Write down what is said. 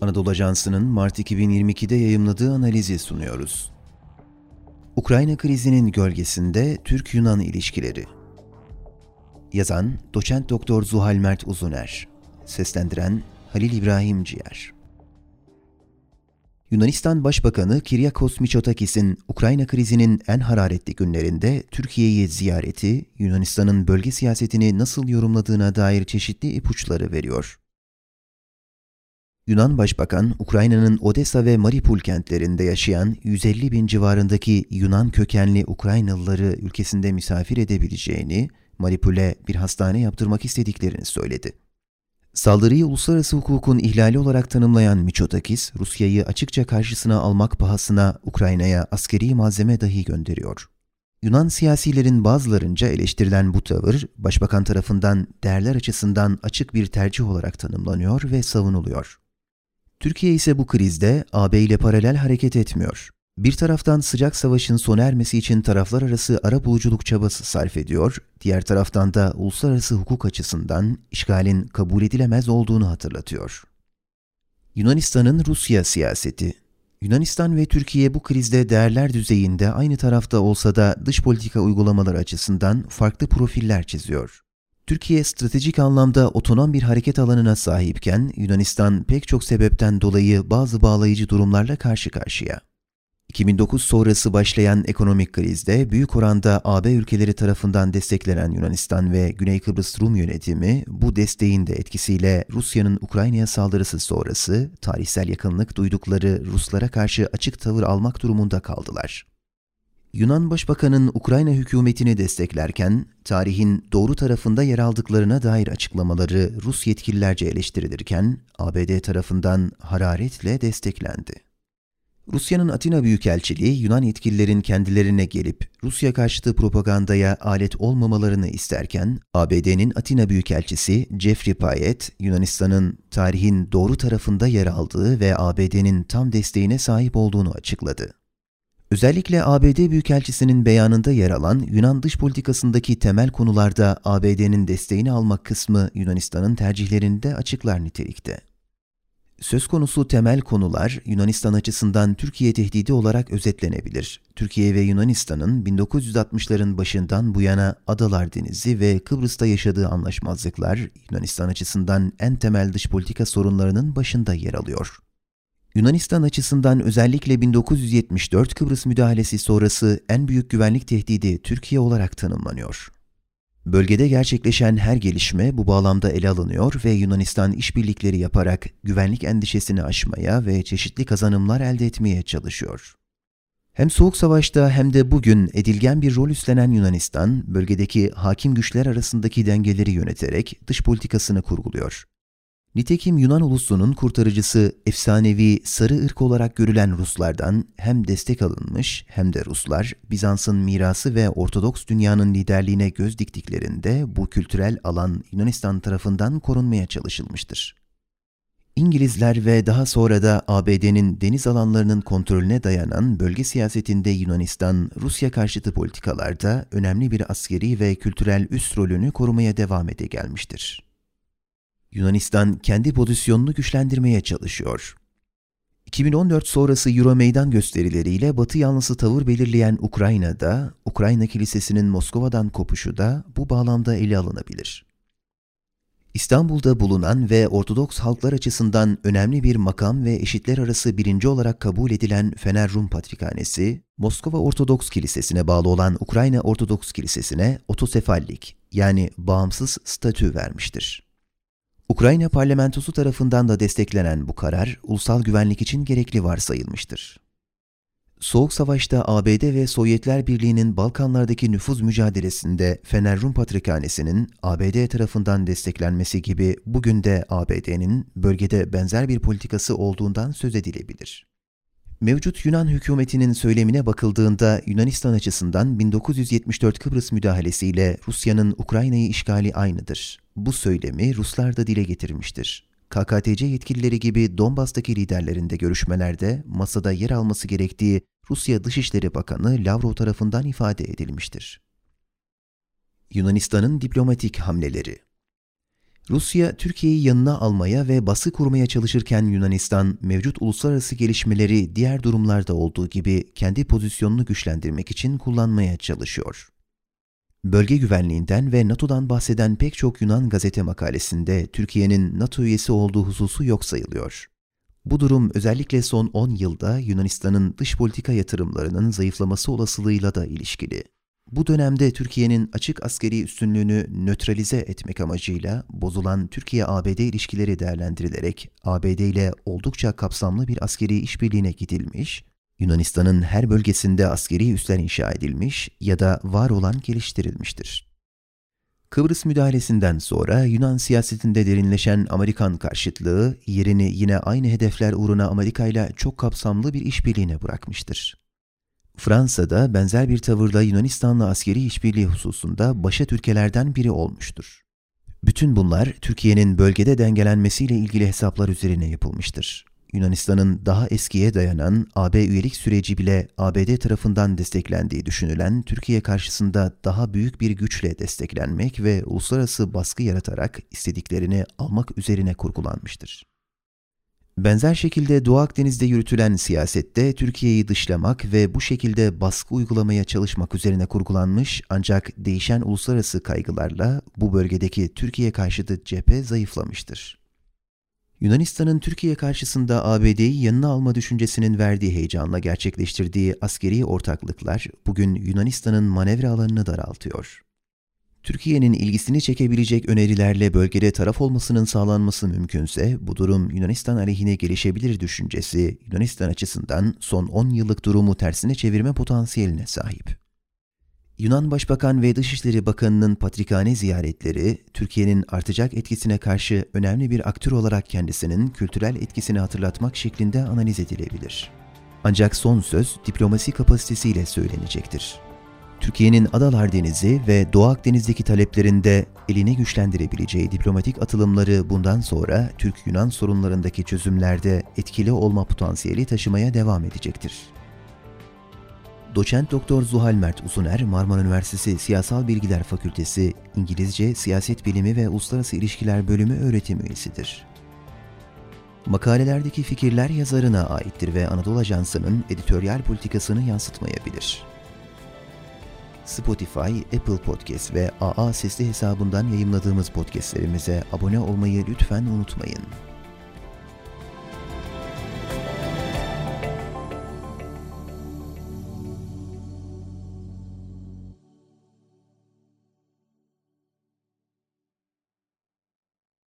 Anadolu Ajansı'nın Mart 2022'de yayımladığı analizi sunuyoruz. Ukrayna krizinin gölgesinde Türk-Yunan ilişkileri. Yazan Doçent Doktor Zuhal Mert Uzuner. Seslendiren Halil İbrahim Ciğer. Yunanistan Başbakanı Kiryakos Mitsotakis'in Ukrayna krizinin en hararetli günlerinde Türkiye'yi ziyareti, Yunanistan'ın bölge siyasetini nasıl yorumladığına dair çeşitli ipuçları veriyor. Yunan Başbakan, Ukrayna'nın Odessa ve Mariupol kentlerinde yaşayan 150 bin civarındaki Yunan kökenli Ukraynalıları ülkesinde misafir edebileceğini, Mariupol'e bir hastane yaptırmak istediklerini söyledi. Saldırıyı uluslararası hukukun ihlali olarak tanımlayan Miçotakis, Rusya'yı açıkça karşısına almak pahasına Ukrayna'ya askeri malzeme dahi gönderiyor. Yunan siyasilerin bazılarınca eleştirilen bu tavır, Başbakan tarafından değerler açısından açık bir tercih olarak tanımlanıyor ve savunuluyor. Türkiye ise bu krizde AB ile paralel hareket etmiyor. Bir taraftan sıcak savaşın sona ermesi için taraflar arası ara buluculuk çabası sarf ediyor, diğer taraftan da uluslararası hukuk açısından işgalin kabul edilemez olduğunu hatırlatıyor. Yunanistan'ın Rusya siyaseti Yunanistan ve Türkiye bu krizde değerler düzeyinde aynı tarafta olsa da dış politika uygulamaları açısından farklı profiller çiziyor. Türkiye stratejik anlamda otonom bir hareket alanına sahipken Yunanistan pek çok sebepten dolayı bazı bağlayıcı durumlarla karşı karşıya. 2009 sonrası başlayan ekonomik krizde büyük oranda AB ülkeleri tarafından desteklenen Yunanistan ve Güney Kıbrıs Rum yönetimi bu desteğin de etkisiyle Rusya'nın Ukrayna'ya saldırısı sonrası tarihsel yakınlık duydukları Ruslara karşı açık tavır almak durumunda kaldılar. Yunan Başbakan'ın Ukrayna hükümetini desteklerken tarihin doğru tarafında yer aldıklarına dair açıklamaları Rus yetkililerce eleştirilirken ABD tarafından hararetle desteklendi. Rusya'nın Atina Büyükelçiliği Yunan yetkililerin kendilerine gelip Rusya karşıtı propagandaya alet olmamalarını isterken ABD'nin Atina Büyükelçisi Jeffrey Payet, Yunanistan'ın tarihin doğru tarafında yer aldığı ve ABD'nin tam desteğine sahip olduğunu açıkladı. Özellikle ABD Büyükelçisi'nin beyanında yer alan Yunan dış politikasındaki temel konularda ABD'nin desteğini almak kısmı Yunanistan'ın tercihlerinde açıklar nitelikte. Söz konusu temel konular Yunanistan açısından Türkiye tehdidi olarak özetlenebilir. Türkiye ve Yunanistan'ın 1960'ların başından bu yana Adalar Denizi ve Kıbrıs'ta yaşadığı anlaşmazlıklar Yunanistan açısından en temel dış politika sorunlarının başında yer alıyor. Yunanistan açısından özellikle 1974 Kıbrıs müdahalesi sonrası en büyük güvenlik tehdidi Türkiye olarak tanımlanıyor. Bölgede gerçekleşen her gelişme bu bağlamda ele alınıyor ve Yunanistan işbirlikleri yaparak güvenlik endişesini aşmaya ve çeşitli kazanımlar elde etmeye çalışıyor. Hem Soğuk Savaş'ta hem de bugün edilgen bir rol üstlenen Yunanistan, bölgedeki hakim güçler arasındaki dengeleri yöneterek dış politikasını kurguluyor. Nitekim Yunan ulusunun kurtarıcısı efsanevi sarı ırk olarak görülen Ruslardan hem destek alınmış hem de Ruslar Bizans'ın mirası ve Ortodoks dünyanın liderliğine göz diktiklerinde bu kültürel alan Yunanistan tarafından korunmaya çalışılmıştır. İngilizler ve daha sonra da ABD'nin deniz alanlarının kontrolüne dayanan bölge siyasetinde Yunanistan, Rusya karşıtı politikalarda önemli bir askeri ve kültürel üst rolünü korumaya devam ede gelmiştir. Yunanistan kendi pozisyonunu güçlendirmeye çalışıyor. 2014 sonrası Euro meydan gösterileriyle Batı yanlısı tavır belirleyen Ukrayna'da, Ukrayna Kilisesi'nin Moskova'dan kopuşu da bu bağlamda ele alınabilir. İstanbul'da bulunan ve Ortodoks halklar açısından önemli bir makam ve eşitler arası birinci olarak kabul edilen Fener Rum Patrikhanesi, Moskova Ortodoks Kilisesi'ne bağlı olan Ukrayna Ortodoks Kilisesi'ne otosefallik yani bağımsız statü vermiştir. Ukrayna parlamentosu tarafından da desteklenen bu karar, ulusal güvenlik için gerekli varsayılmıştır. Soğuk Savaş'ta ABD ve Sovyetler Birliği'nin Balkanlardaki nüfuz mücadelesinde Fener Rum Patrikhanesi'nin ABD tarafından desteklenmesi gibi bugün de ABD'nin bölgede benzer bir politikası olduğundan söz edilebilir. Mevcut Yunan hükümetinin söylemine bakıldığında Yunanistan açısından 1974 Kıbrıs müdahalesiyle Rusya'nın Ukrayna'yı işgali aynıdır. Bu söylemi Ruslar da dile getirmiştir. KKTC yetkilileri gibi Donbas'taki liderlerin de görüşmelerde masada yer alması gerektiği Rusya Dışişleri Bakanı Lavrov tarafından ifade edilmiştir. Yunanistan'ın diplomatik hamleleri Rusya, Türkiye'yi yanına almaya ve baskı kurmaya çalışırken Yunanistan, mevcut uluslararası gelişmeleri diğer durumlarda olduğu gibi kendi pozisyonunu güçlendirmek için kullanmaya çalışıyor. Bölge güvenliğinden ve NATO'dan bahseden pek çok Yunan gazete makalesinde Türkiye'nin NATO üyesi olduğu hususu yok sayılıyor. Bu durum özellikle son 10 yılda Yunanistan'ın dış politika yatırımlarının zayıflaması olasılığıyla da ilişkili. Bu dönemde Türkiye'nin açık askeri üstünlüğünü nötralize etmek amacıyla bozulan Türkiye-ABD ilişkileri değerlendirilerek ABD ile oldukça kapsamlı bir askeri işbirliğine gidilmiş, Yunanistan'ın her bölgesinde askeri üsler inşa edilmiş ya da var olan geliştirilmiştir. Kıbrıs müdahalesinden sonra Yunan siyasetinde derinleşen Amerikan karşıtlığı yerini yine aynı hedefler uğruna Amerika ile çok kapsamlı bir işbirliğine bırakmıştır. Fransa da benzer bir tavırla Yunanistan'la askeri işbirliği hususunda başat ülkelerden biri olmuştur. Bütün bunlar Türkiye'nin bölgede dengelenmesiyle ilgili hesaplar üzerine yapılmıştır. Yunanistan'ın daha eskiye dayanan AB üyelik süreci bile ABD tarafından desteklendiği düşünülen Türkiye karşısında daha büyük bir güçle desteklenmek ve uluslararası baskı yaratarak istediklerini almak üzerine kurgulanmıştır. Benzer şekilde Doğu Akdeniz'de yürütülen siyasette Türkiye'yi dışlamak ve bu şekilde baskı uygulamaya çalışmak üzerine kurgulanmış ancak değişen uluslararası kaygılarla bu bölgedeki Türkiye karşıtı cephe zayıflamıştır. Yunanistan'ın Türkiye karşısında ABD'yi yanına alma düşüncesinin verdiği heyecanla gerçekleştirdiği askeri ortaklıklar bugün Yunanistan'ın manevra alanını daraltıyor. Türkiye'nin ilgisini çekebilecek önerilerle bölgede taraf olmasının sağlanması mümkünse bu durum Yunanistan aleyhine gelişebilir düşüncesi Yunanistan açısından son 10 yıllık durumu tersine çevirme potansiyeline sahip. Yunan Başbakan ve Dışişleri Bakanı'nın patrikhane ziyaretleri, Türkiye'nin artacak etkisine karşı önemli bir aktör olarak kendisinin kültürel etkisini hatırlatmak şeklinde analiz edilebilir. Ancak son söz diplomasi kapasitesiyle söylenecektir. Türkiye'nin Adalar Denizi ve Doğu Akdeniz'deki taleplerinde elini güçlendirebileceği diplomatik atılımları bundan sonra Türk-Yunan sorunlarındaki çözümlerde etkili olma potansiyeli taşımaya devam edecektir. Doçent Doktor Zuhal Mert Usuner, Marmara Üniversitesi Siyasal Bilgiler Fakültesi İngilizce Siyaset Bilimi ve Uluslararası İlişkiler Bölümü öğretim üyesidir. Makalelerdeki fikirler yazarına aittir ve Anadolu Ajansı'nın editoryal politikasını yansıtmayabilir. Spotify, Apple Podcast ve AA Sesli hesabından yayınladığımız podcastlerimize abone olmayı lütfen unutmayın.